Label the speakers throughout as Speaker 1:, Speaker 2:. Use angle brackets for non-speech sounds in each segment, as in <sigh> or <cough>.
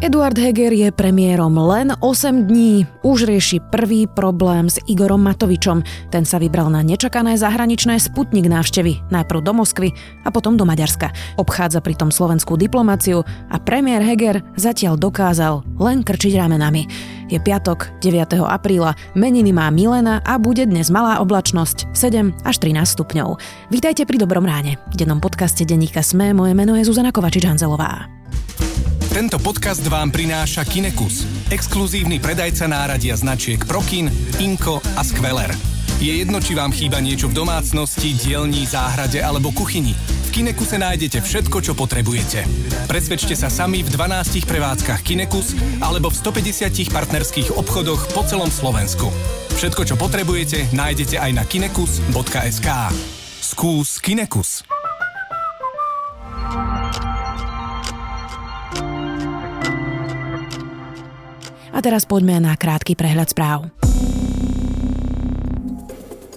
Speaker 1: Eduard Heger je premiérom len 8 dní. Už rieši prvý problém s Igorom Matovičom. Ten sa vybral na nečakané zahraničné sputnik návštevy. Najprv do Moskvy a potom do Maďarska. Obchádza pritom slovenskú diplomáciu a premiér Heger zatiaľ dokázal len krčiť ramenami. Je piatok, 9. apríla, meniny má Milena a bude dnes malá oblačnosť 7 až 13 stupňov. Vítajte pri Dobrom ráne. V dennom podcaste Denníka Sme moje meno je Zuzana Kovačič-Hanzelová.
Speaker 2: Tento podcast vám prináša Kinekus, exkluzívny predajca náradia značiek Prokin, Inko a Skveler. Je jedno, či vám chýba niečo v domácnosti, dielni, záhrade alebo kuchyni. V Kinekuse nájdete všetko, čo potrebujete. Presvedčte sa sami v 12 prevádzkach Kinekus alebo v 150 partnerských obchodoch po celom Slovensku. Všetko, čo potrebujete, nájdete aj na kinekus.sk. Skús Kinekus.
Speaker 1: Teraz poďme na krátky prehľad správ.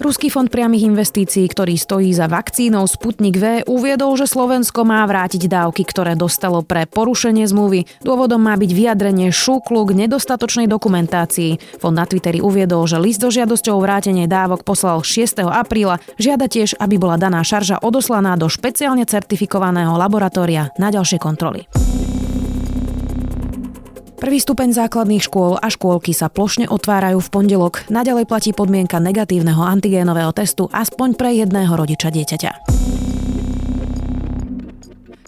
Speaker 1: Ruský fond priamých investícií, ktorý stojí za vakcínou Sputnik V, uviedol, že Slovensko má vrátiť dávky, ktoré dostalo pre porušenie zmluvy. Dôvodom má byť vyjadrenie šúklu k nedostatočnej dokumentácii. Fond na Twitteri uviedol, že list so žiadosťou vrátenie dávok poslal 6. apríla. Žiada tiež, aby bola daná šarža odoslaná do špeciálne certifikovaného laboratória na ďalšie kontroly. Prvý stupeň základných škôl a škôlky sa plošne otvárajú v pondelok. Naďalej platí podmienka negatívneho antigénového testu aspoň pre jedného rodiča dieťaťa.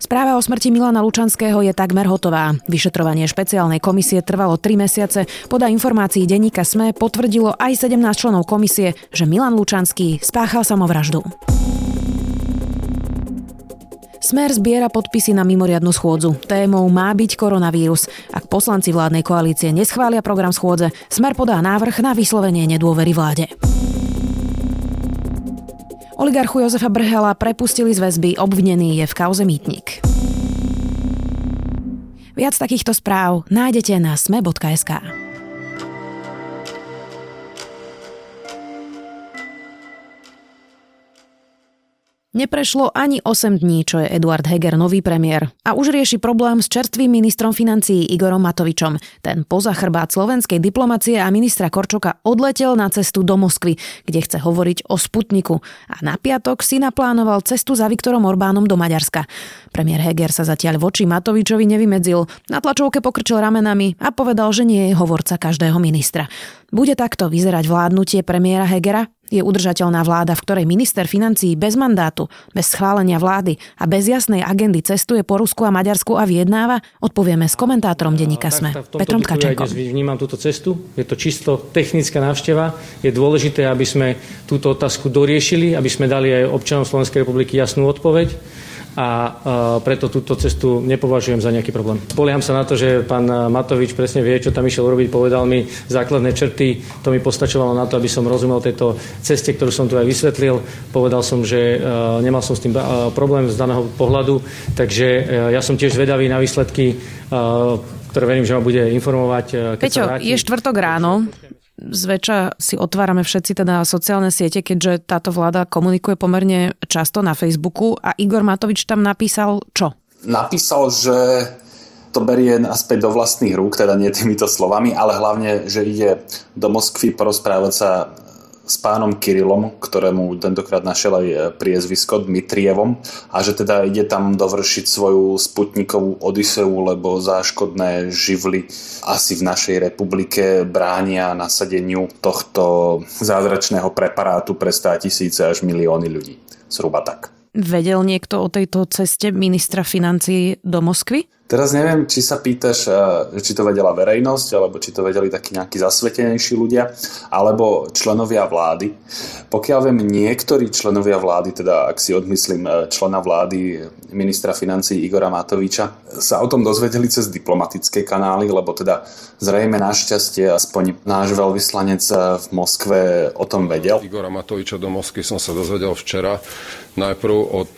Speaker 1: Správa o smrti Milana Lučanského je takmer hotová. Vyšetrovanie špeciálnej komisie trvalo 3 mesiace. Podľa informácií denníka SME potvrdilo aj 17 členov komisie, že Milan Lučanský spáchal samovraždu. Smer zbiera podpisy na mimoriadnu schôdzu. Témou má byť koronavírus. Ak poslanci vládnej koalície neschvália program schôdze, Smer podá návrh na vyslovenie nedôvery vláde. Oligarchu Jozefa Brhela prepustili z väzby, obvinený je v kauze Mýtnik. Viac takýchto správ nájdete na sme.sk. Neprešlo ani 8 dní, čo je Eduard Heger nový premiér. A už rieši problém s čerstvým ministrom financií Igorom Matovičom. Ten poza chrbát slovenskej diplomacie a ministra Korčoka odletel na cestu do Moskvy, kde chce hovoriť o Sputniku. A na piatok si naplánoval cestu za Viktorom Orbánom do Maďarska. Premiér Heger sa zatiaľ voči Matovičovi nevymedzil. Na tlačovke pokrčil ramenami a povedal, že nie je hovorca každého ministra. Bude takto vyzerať vládnutie premiéra Hegera? Je udržateľná vláda, v ktorej minister financií bez mandátu, bez schválenia vlády a bez jasnej agendy cestuje po Rusku a Maďarsku a vyjednáva? Odpovieme s komentátorom denníka SME, Petrom Tkačenkom.
Speaker 3: Ja vnímam túto cestu. Je to čisto technická návšteva. Je dôležité, aby sme túto otázku doriešili, aby sme dali aj občanom Slovenskej republiky jasnú odpoveď a preto túto cestu nepovažujem za nejaký problém. Spolieham sa na to, že pán Matovič presne vie, čo tam išiel urobiť, povedal mi základné črty, to mi postačovalo na to, aby som rozumel tejto ceste, ktorú som tu aj vysvetlil. Povedal som, že nemal som s tým problém z daného pohľadu, takže ja som tiež vedavý na výsledky, ktoré verím, že ma bude informovať.
Speaker 1: Keď Peťo, je štvrtok ráno, Zväčša si otvárame všetci teda sociálne siete, keďže táto vláda komunikuje pomerne často na Facebooku a Igor Matovič tam napísal čo?
Speaker 4: Napísal, že to berie naspäť do vlastných rúk, teda nie týmito slovami, ale hlavne, že ide do Moskvy porozprávať sa s pánom Kirilom, ktorému tentokrát našiel aj e, priezvisko Dmitrievom a že teda ide tam dovršiť svoju sputnikovú odiseu, lebo záškodné živly asi v našej republike bránia nasadeniu tohto zázračného preparátu pre 100 tisíce až milióny ľudí. Zhruba tak.
Speaker 1: Vedel niekto o tejto ceste ministra financí do Moskvy?
Speaker 4: Teraz neviem, či sa pýtaš, eh, či to vedela verejnosť, alebo či to vedeli takí nejakí zasvetenejší ľudia, alebo členovia vlády. Pokiaľ viem, niektorí členovia vlády, teda ak si odmyslím eh, člena vlády ministra financí Igora Matoviča, sa o tom dozvedeli cez diplomatické kanály, lebo teda zrejme našťastie aspoň náš veľvyslanec eh, v Moskve o tom vedel.
Speaker 5: Igora Matoviča do Moskvy som sa dozvedel včera najprv od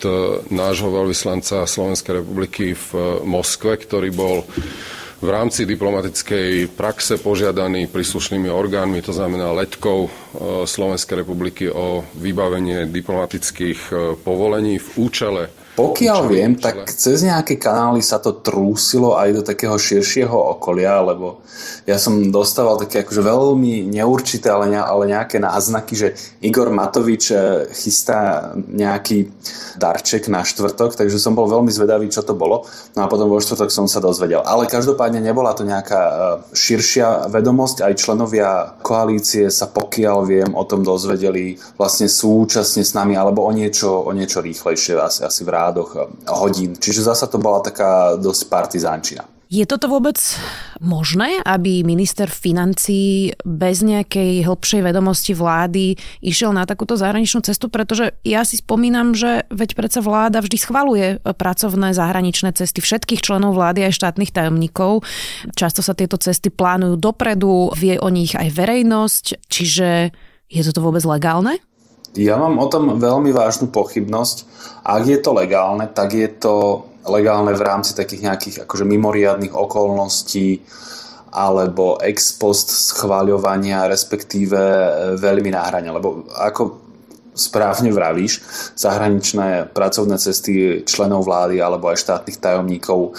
Speaker 5: nášho veľvyslanca Slovenskej republiky v Moskve, Moskve, ktorý bol v rámci diplomatickej praxe požiadaný príslušnými orgánmi, to znamená letkou Slovenskej republiky o vybavenie diplomatických povolení v účele
Speaker 4: pokiaľ čo, viem, čo, tak cez nejaké kanály sa to trúsilo aj do takého širšieho okolia, lebo ja som dostával také akože veľmi neurčité, ale, ne, ale nejaké náznaky, že Igor Matovič eh, chystá nejaký darček na štvrtok, takže som bol veľmi zvedavý, čo to bolo. No a potom vo štvrtok som sa dozvedel. Ale každopádne nebola to nejaká eh, širšia vedomosť, aj členovia koalície sa pokiaľ viem o tom dozvedeli vlastne súčasne s nami, alebo o niečo, o niečo rýchlejšie asi, asi v rádoch eh, hodín. Čiže zasa to bola taká dosť partizánčina.
Speaker 1: Je toto vôbec možné, aby minister financí bez nejakej hĺbšej vedomosti vlády išiel na takúto zahraničnú cestu? Pretože ja si spomínam, že veď predsa vláda vždy schvaluje pracovné zahraničné cesty všetkých členov vlády aj štátnych tajomníkov. Často sa tieto cesty plánujú dopredu, vie o nich aj verejnosť, čiže je toto vôbec legálne?
Speaker 4: Ja mám o tom veľmi vážnu pochybnosť. Ak je to legálne, tak je to legálne v rámci takých nejakých akože mimoriadných okolností alebo ex post schváľovania, respektíve e, veľmi náhrania. Lebo ako správne vravíš, zahraničné pracovné cesty členov vlády alebo aj štátnych tajomníkov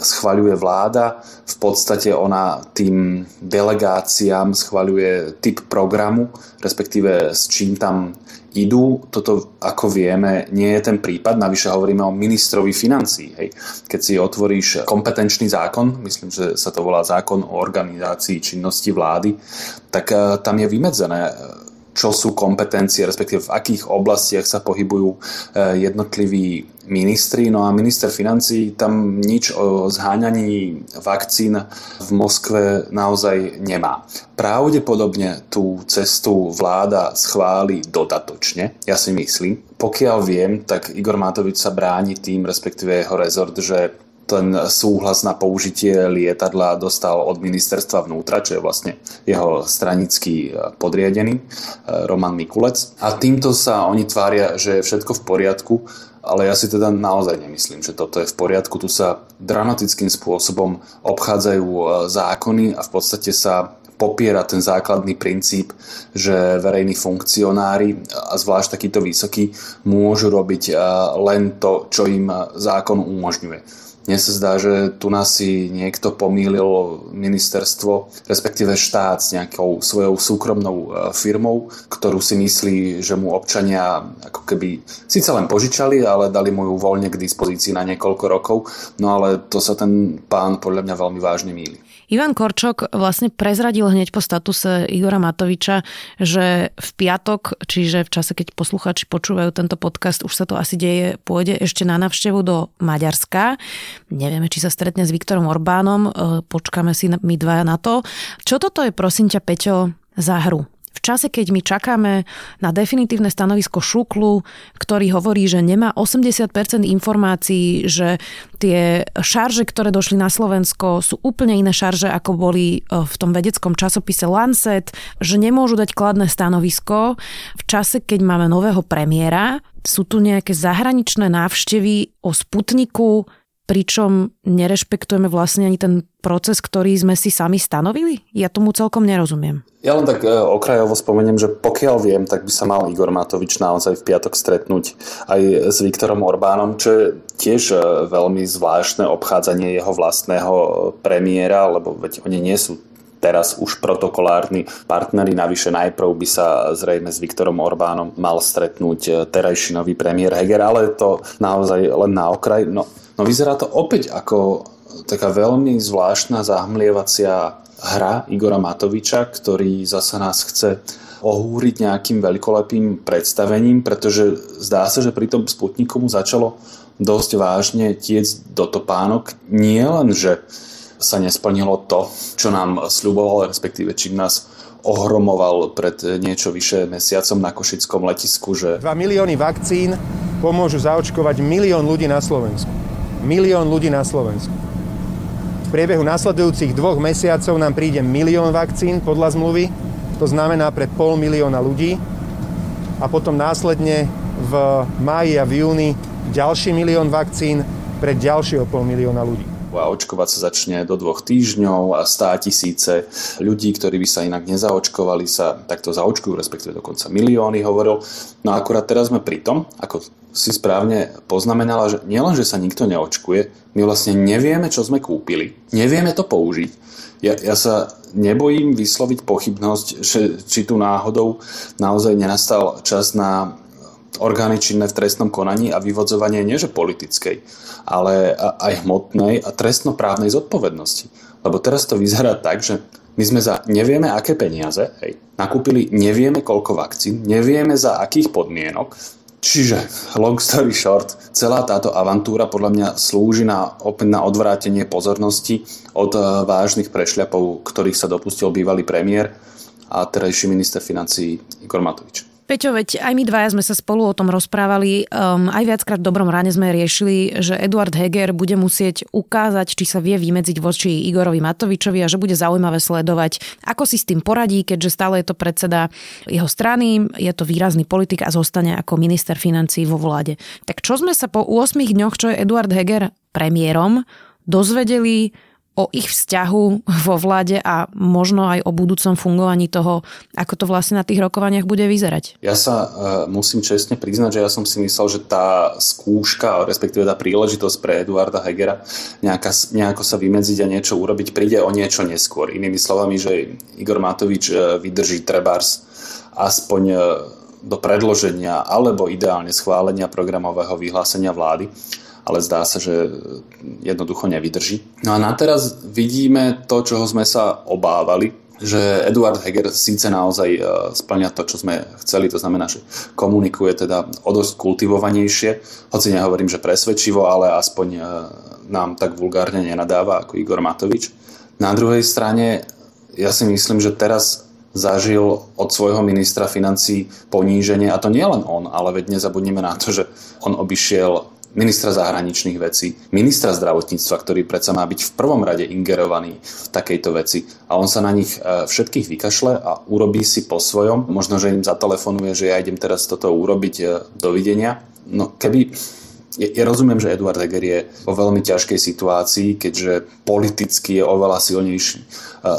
Speaker 4: schvaľuje vláda. V podstate ona tým delegáciám schvaľuje typ programu, respektíve s čím tam idú. Toto, ako vieme, nie je ten prípad. Navyše hovoríme o ministrovi financí. Hej. Keď si otvoríš kompetenčný zákon, myslím, že sa to volá zákon o organizácii činnosti vlády, tak eh, tam je vymedzené čo sú kompetencie, respektíve v akých oblastiach sa pohybujú eh, jednotliví ministri. No a minister financí tam nič o zháňaní vakcín v Moskve naozaj nemá. Pravdepodobne tú cestu vláda schváli dodatočne, ja si myslím. Pokiaľ viem, tak Igor Matovič sa bráni tým, respektíve jeho rezort, že ten súhlas na použitie lietadla dostal od ministerstva vnútra, čo je vlastne jeho stranický e, podriadený, e, Roman Mikulec. A týmto sa oni tvária, že je všetko v poriadku, ale ja si teda naozaj nemyslím, že toto je v poriadku. Tu sa dramatickým spôsobom obchádzajú e, zákony a v podstate sa popiera ten základný princíp, že verejní funkcionári a zvlášť takýto vysokí môžu robiť len to, čo im zákon umožňuje. Mne sa zdá, že tu nás si niekto pomýlil ministerstvo, respektíve štát s nejakou svojou súkromnou e, firmou, ktorú si myslí, že mu občania ako keby síce len požičali, ale dali mu ju voľne k dispozícii na niekoľko rokov, no ale to sa ten pán podľa mňa veľmi vážne míli.
Speaker 1: Ivan Korčok vlastne prezradil hneď po statuse Igora Matoviča, že v piatok, čiže v čase, keď posluchači počúvajú tento podcast, už sa to asi deje, pôjde ešte na navštevu do Maďarska. Nevieme, či sa stretne s Viktorom Orbánom, e, počkáme si my dva na to. Čo toto je, prosím ťa, Peťo, za hru? V čase, keď my čakáme na definitívne stanovisko Šuklu, ktorý hovorí, že nemá 80% informácií, že tie šarže, ktoré došli na Slovensko, sú úplne iné šarže, ako boli e, v tom vedeckom časopise Lancet, že nemôžu dať kladné stanovisko. V čase, keď máme nového premiéra, sú tu nejaké zahraničné návštevy o Sputniku, pričom nerešpektujeme vlastne ani ten proces, ktorý sme si sami stanovili? Ja tomu celkom nerozumiem.
Speaker 4: Ja len tak e, okrajovo spomeniem, že pokiaľ viem, tak by sa mal Igor Matovič naozaj v piatok stretnúť aj s Viktorom Orbánom, čo je tiež e, veľmi zvláštne obchádzanie jeho vlastného premiéra, lebo veď oni nie sú teraz už protokolárni partneri. Navyše najprv by sa zrejme s Viktorom Orbánom mal stretnúť e, terajší nový premiér Heger, ale to naozaj len na okraj. No, No vyzerá to opäť ako taká veľmi zvláštna zahmlievacia hra Igora Matoviča, ktorý zasa nás chce ohúriť nejakým veľkolepým predstavením, pretože zdá sa, že pri tom Sputniku mu začalo dosť vážne tiec do topánok. Nie len, že sa nesplnilo to, čo nám sľuboval, respektíve čím nás ohromoval pred niečo vyše mesiacom na Košickom letisku, že...
Speaker 6: 2 milióny vakcín pomôžu zaočkovať milión ľudí na Slovensku milión ľudí na Slovensku. V priebehu nasledujúcich dvoch mesiacov nám príde milión vakcín podľa zmluvy, to znamená pre pol milióna ľudí a potom následne v máji a v júni ďalší milión vakcín pre ďalšieho pol milióna ľudí.
Speaker 4: A očkovať sa začne do dvoch týždňov a stá tisíce ľudí, ktorí by sa inak nezaočkovali, sa takto zaočkujú, respektíve dokonca milióny hovoril. No a akurát teraz sme pri tom, ako si správne poznamenala, že nielen, že sa nikto neočkuje, my vlastne nevieme, čo sme kúpili, nevieme to použiť. Ja, ja sa nebojím vysloviť pochybnosť, že či tu náhodou naozaj nenastal čas na orgány činné v trestnom konaní a vyvodzovanie nieže politickej, ale aj hmotnej a trestnoprávnej zodpovednosti. Lebo teraz to vyzerá tak, že my sme za nevieme aké peniaze hej, nakúpili nevieme koľko vakcín, nevieme za akých podmienok, Čiže, long story short, celá táto avantúra podľa mňa slúži na, na odvrátenie pozornosti od eh, vážnych prešľapov, ktorých sa dopustil bývalý premiér a terajší minister financí Igor Matovič.
Speaker 1: Peťo, veď aj my dvaja sme sa spolu o tom rozprávali. Um, aj viackrát v dobrom ráne sme riešili, že Eduard Heger bude musieť ukázať, či sa vie vymedziť voči Igorovi Matovičovi a že bude zaujímavé sledovať, ako si s tým poradí, keďže stále je to predseda jeho strany, je to výrazný politik a zostane ako minister financí vo vláde. Tak čo sme sa po 8 dňoch, čo je Eduard Heger premiérom, dozvedeli o ich vzťahu vo vláde a možno aj o budúcom fungovaní toho, ako to vlastne na tých rokovaniach bude vyzerať.
Speaker 4: Ja sa uh, musím čestne priznať, že ja som si myslel, že tá skúška, respektíve tá príležitosť pre Eduarda Hegera nejaká, nejako sa vymedziť a niečo urobiť, príde o niečo neskôr. Inými slovami, že Igor Matovič uh, vydrží trebárs aspoň uh, do predloženia alebo ideálne schválenia programového vyhlásenia vlády ale zdá sa, že jednoducho nevydrží. No a na teraz vidíme to, čoho sme sa obávali, že Eduard Heger síce naozaj e, splňa to, čo sme chceli, to znamená, že komunikuje teda o dosť kultivovanejšie, hoci nehovorím, že presvedčivo, ale aspoň e, nám tak vulgárne nenadáva ako Igor Matovič. Na druhej strane, ja si myslím, že teraz zažil od svojho ministra financí poníženie, a to nie len on, ale veď nezabudnime na to, že on obišiel ministra zahraničných vecí, ministra zdravotníctva, ktorý predsa má byť v prvom rade ingerovaný v takejto veci. A on sa na nich e, všetkých vykašle a urobí si po svojom. Možno, že im zatelefonuje, že ja idem teraz toto urobiť, e, dovidenia. No keby ja rozumiem, že Eduard Heger je vo veľmi ťažkej situácii, keďže politicky je oveľa silnejší e,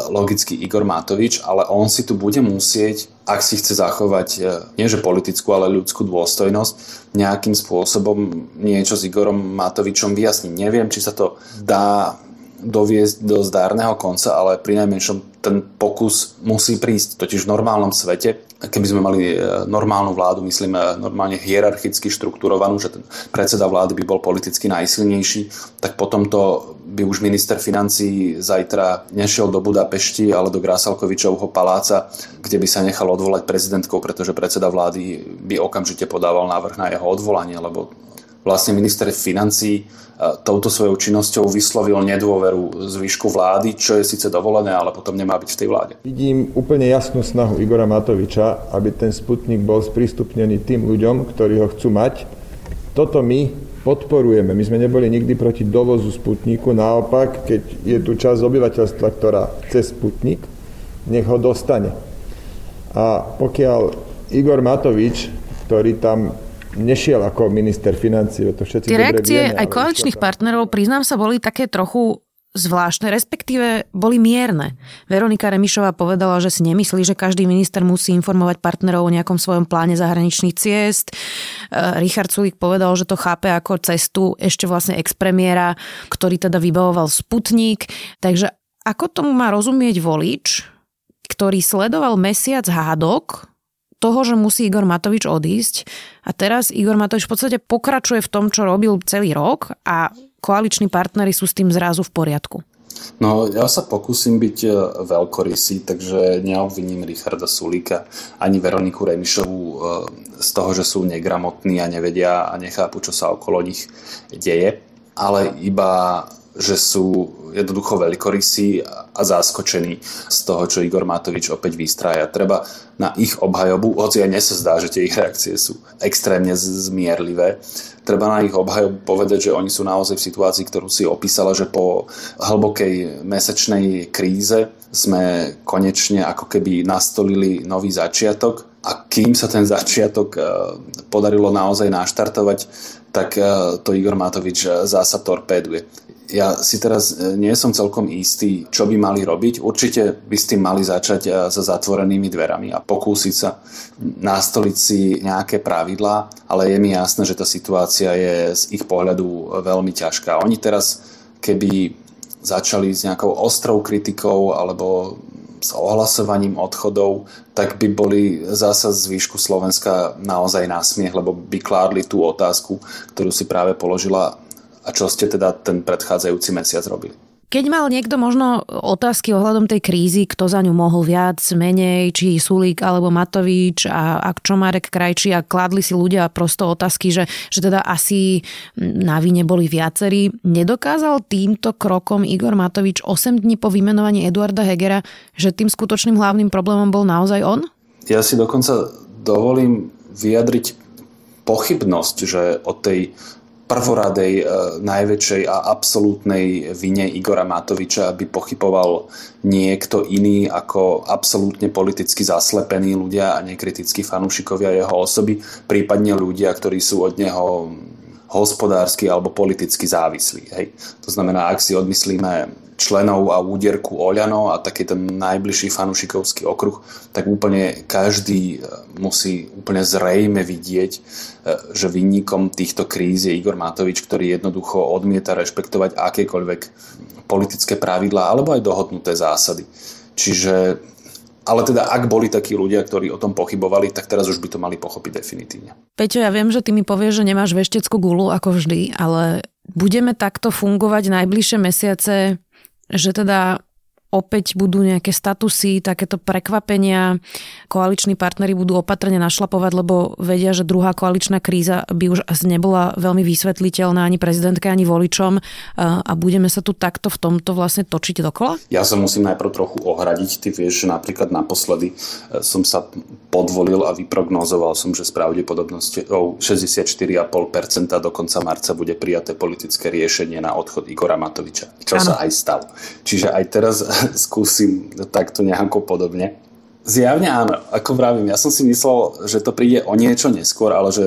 Speaker 4: logicky Igor Matovič, ale on si tu bude musieť, ak si chce zachovať e, nie že politickú, ale ľudskú dôstojnosť, nejakým spôsobom niečo s Igorom Matovičom vyjasniť. Neviem, či sa to dá doviesť do zdárneho konca, ale pri najmenšom ten pokus musí prísť. Totiž v normálnom svete, keby sme mali e, normálnu vládu, myslím e, normálne hierarchicky štrukturovanú, že ten predseda vlády by bol politicky najsilnejší, tak potom to by už minister financí zajtra nešiel do Budapešti, ale do Grásalkovičovho paláca, kde by sa nechal odvolať prezidentkou, pretože predseda vlády by okamžite podával návrh na jeho odvolanie, lebo vlastne minister financí touto svojou činnosťou vyslovil nedôveru zvyšku vlády, čo je síce dovolené, ale potom nemá byť v tej vláde.
Speaker 7: Vidím úplne jasnú snahu Igora Matoviča, aby ten Sputnik bol sprístupnený tým ľuďom, ktorí ho chcú mať. Toto my podporujeme. My sme neboli nikdy proti dovozu Sputniku, naopak, keď je tu časť obyvateľstva, ktorá chce Sputnik, nech ho dostane. A pokiaľ Igor Matovič, ktorý tam nešiel ako minister financí, to všetci
Speaker 1: Tie reakcie vieme, aj koaličných partnerov, priznám sa, boli také trochu zvláštne, respektíve boli mierne. Veronika Remišová povedala, že si nemyslí, že každý minister musí informovať partnerov o nejakom svojom pláne zahraničných ciest. E, Richard Sulík povedal, že to chápe ako cestu ešte vlastne expremiéra, ktorý teda vybavoval Sputnik. Takže ako tomu má rozumieť volič, ktorý sledoval mesiac hádok toho, že musí Igor Matovič odísť a teraz Igor Matovič v podstate pokračuje v tom, čo robil celý rok a koaliční partnery sú s tým zrazu v poriadku.
Speaker 4: No, ja sa pokúsim byť e, veľkorysý, takže neobviním Richarda Sulíka ani Veroniku Remišovú e, z toho, že sú negramotní a nevedia a nechápu, čo sa okolo nich deje, ale iba že sú jednoducho veľkorysí a zaskočení z toho, čo Igor Matovič opäť vystrája. Treba na ich obhajobu, hoci aj sa zdá, že tie ich reakcie sú extrémne zmierlivé, treba na ich obhajobu povedať, že oni sú naozaj v situácii, ktorú si opísala, že po hlbokej mesečnej kríze sme konečne ako keby nastolili nový začiatok a kým sa ten začiatok eh, podarilo naozaj naštartovať, tak eh, to Igor Matovič zasa torpéduje ja si teraz e, nie som celkom istý, čo by mali robiť. Určite by s tým mali začať e, so zatvorenými dverami a pokúsiť sa nastoliť si nejaké pravidlá, ale je mi jasné, že tá situácia je z ich pohľadu veľmi ťažká. Oni teraz, keby začali s nejakou ostrou kritikou alebo s ohlasovaním odchodov, tak by boli zasa z výšku Slovenska naozaj násmiech, lebo by kládli tú otázku, ktorú si práve položila a čo ste teda ten predchádzajúci mesiac robili?
Speaker 1: Keď mal niekto možno otázky ohľadom tej krízy, kto za ňu mohol viac, menej, či Sulík alebo Matovič a ak čo Marek Krajčí a kladli si ľudia prosto otázky, že, že teda asi na vine boli viacerí, nedokázal týmto krokom Igor Matovič 8 dní po vymenovaní Eduarda Hegera, že tým skutočným hlavným problémom bol naozaj on?
Speaker 4: Ja si dokonca dovolím vyjadriť pochybnosť, že o tej prvoradej, e, najväčšej a absolútnej vine Igora Matoviča by pochyboval niekto iný ako absolútne politicky zaslepení ľudia a nekritickí fanúšikovia jeho osoby, prípadne ľudia, ktorí sú od neho hospodársky alebo politicky závislí. Hej. To znamená, ak si odmyslíme členov a úderku Oľano a taký ten najbližší fanušikovský okruh, tak úplne každý e, musí úplne zrejme vidieť, e, že vinníkom týchto kríz je Igor Matovič, ktorý jednoducho odmieta rešpektovať akékoľvek politické pravidlá alebo aj dohodnuté zásady. Čiže ale teda ak boli takí ľudia, ktorí o tom pochybovali, tak teraz už by to mali pochopiť definitívne.
Speaker 1: Peťo, ja viem, že ty mi povieš, že nemáš vešteckú gulu ako vždy, ale budeme takto fungovať najbližšie mesiace že teda opäť budú nejaké statusy, takéto prekvapenia. Koaliční partnery budú opatrne našlapovať, lebo vedia, že druhá koaličná kríza by už asi nebola veľmi vysvetliteľná ani prezidentke, ani voličom a budeme sa tu takto v tomto vlastne točiť dokola?
Speaker 4: Ja sa musím najprv trochu ohradiť. Ty vieš, že napríklad naposledy e, som sa podvolil a vyprognozoval som, že s pravdepodobnosťou 64,5% do konca marca bude prijaté politické riešenie na odchod Igora Matoviča. Čo ano. sa aj stalo. Čiže aj teraz <laughs> skúsim takto nejako podobne. Zjavne áno, ako vravím, ja som si myslel, že to príde o niečo neskôr, ale že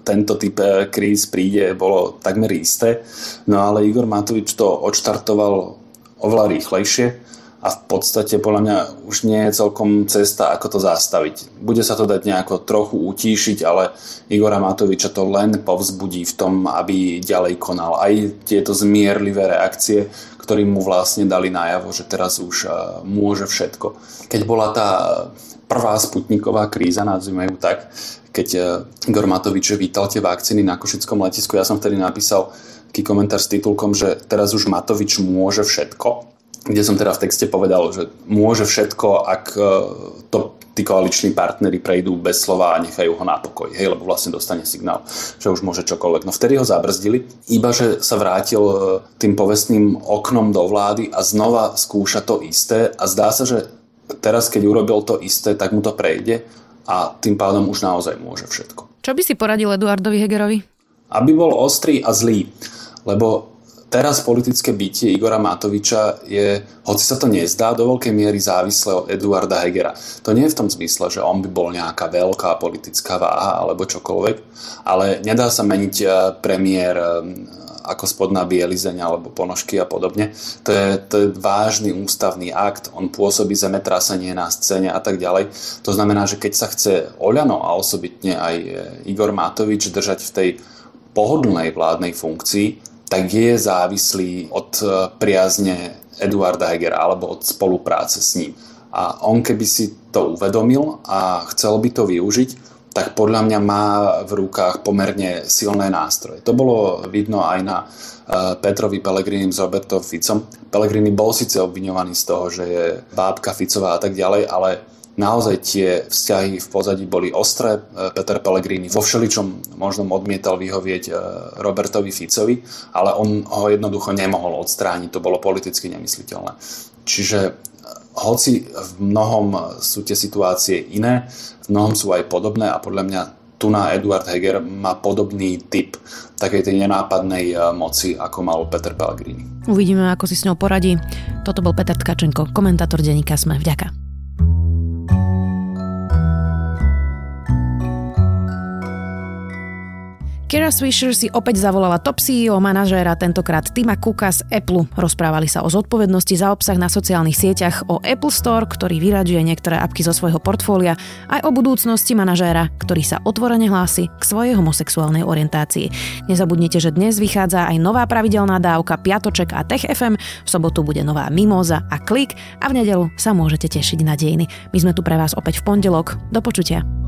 Speaker 4: tento typ eh, kríz príde, bolo takmer isté. No ale Igor Matovič to odštartoval oveľa rýchlejšie a v podstate podľa mňa už nie je celkom cesta, ako to zastaviť. Bude sa to dať nejako trochu utíšiť, ale Igora Matoviča to len povzbudí v tom, aby ďalej konal. Aj tieto zmierlivé reakcie, ktorým mu vlastne dali najavo, že teraz už e, môže všetko. Keď bola tá prvá sputniková kríza, nazvime ju tak, keď e, Igor Matovič vítal tie vakcíny na Košickom letisku, ja som vtedy napísal taký komentár s titulkom, že teraz už Matovič môže všetko kde som teda v texte povedal, že môže všetko, ak e, to tí koaliční partnery prejdú bez slova a nechajú ho na pokoj, hej, lebo vlastne dostane signál, že už môže čokoľvek. No vtedy ho zabrzdili, iba že sa vrátil e, tým povestným oknom do vlády a znova skúša to isté a zdá sa, že teraz, keď urobil to isté, tak mu to prejde a tým pádom už naozaj môže všetko.
Speaker 1: Čo by si poradil Eduardovi Hegerovi?
Speaker 4: Aby bol ostrý a zlý, lebo teraz politické bytie Igora Matoviča je, hoci sa to nezdá, do veľkej miery závislé od Eduarda Hegera. To nie je v tom zmysle, že on by bol nejaká veľká politická váha alebo čokoľvek, ale nedá sa meniť eh, premiér eh, ako spodná bielizeň alebo ponožky a podobne. To je, to je vážny ústavný akt, on pôsobí zemetrasenie na scéne a tak ďalej. To znamená, že keď sa chce Oľano a osobitne aj eh, Igor Matovič držať v tej pohodlnej vládnej funkcii, tak je závislý od e, priazne Eduarda Hegera alebo od spolupráce s ním. A on keby si to uvedomil a chcel by to využiť, tak podľa mňa má v rukách pomerne silné nástroje. To bolo vidno aj na e, Petrovi Pelegrini s Robertom Ficom. Pellegrini bol síce obviňovaný z toho, že je bábka Ficová a tak ďalej, ale naozaj tie vzťahy v pozadí boli ostré. E, Peter Pellegrini vo všeličom možno odmietal vyhovieť e, Robertovi Ficovi, ale on ho jednoducho nemohol odstrániť, to bolo politicky nemysliteľné. Čiže e, hoci v mnohom sú tie situácie iné, v mnohom sú aj podobné a podľa mňa tu na Eduard Heger má podobný typ takej tej nenápadnej moci, ako mal Peter Pellegrini.
Speaker 1: Uvidíme, ako si s ňou poradí. Toto bol Peter Tkačenko, komentátor denníka Sme. Vďaka. Kara Swisher si opäť zavolala top CEO manažéra, tentokrát Tima Cooka z Apple. Rozprávali sa o zodpovednosti za obsah na sociálnych sieťach, o Apple Store, ktorý vyraďuje niektoré apky zo svojho portfólia, aj o budúcnosti manažéra, ktorý sa otvorene hlási k svojej homosexuálnej orientácii. Nezabudnite, že dnes vychádza aj nová pravidelná dávka Piatoček a Tech FM, v sobotu bude nová Mimoza a Klik a v nedelu sa môžete tešiť na dejiny. My sme tu pre vás opäť v pondelok. Do počutia.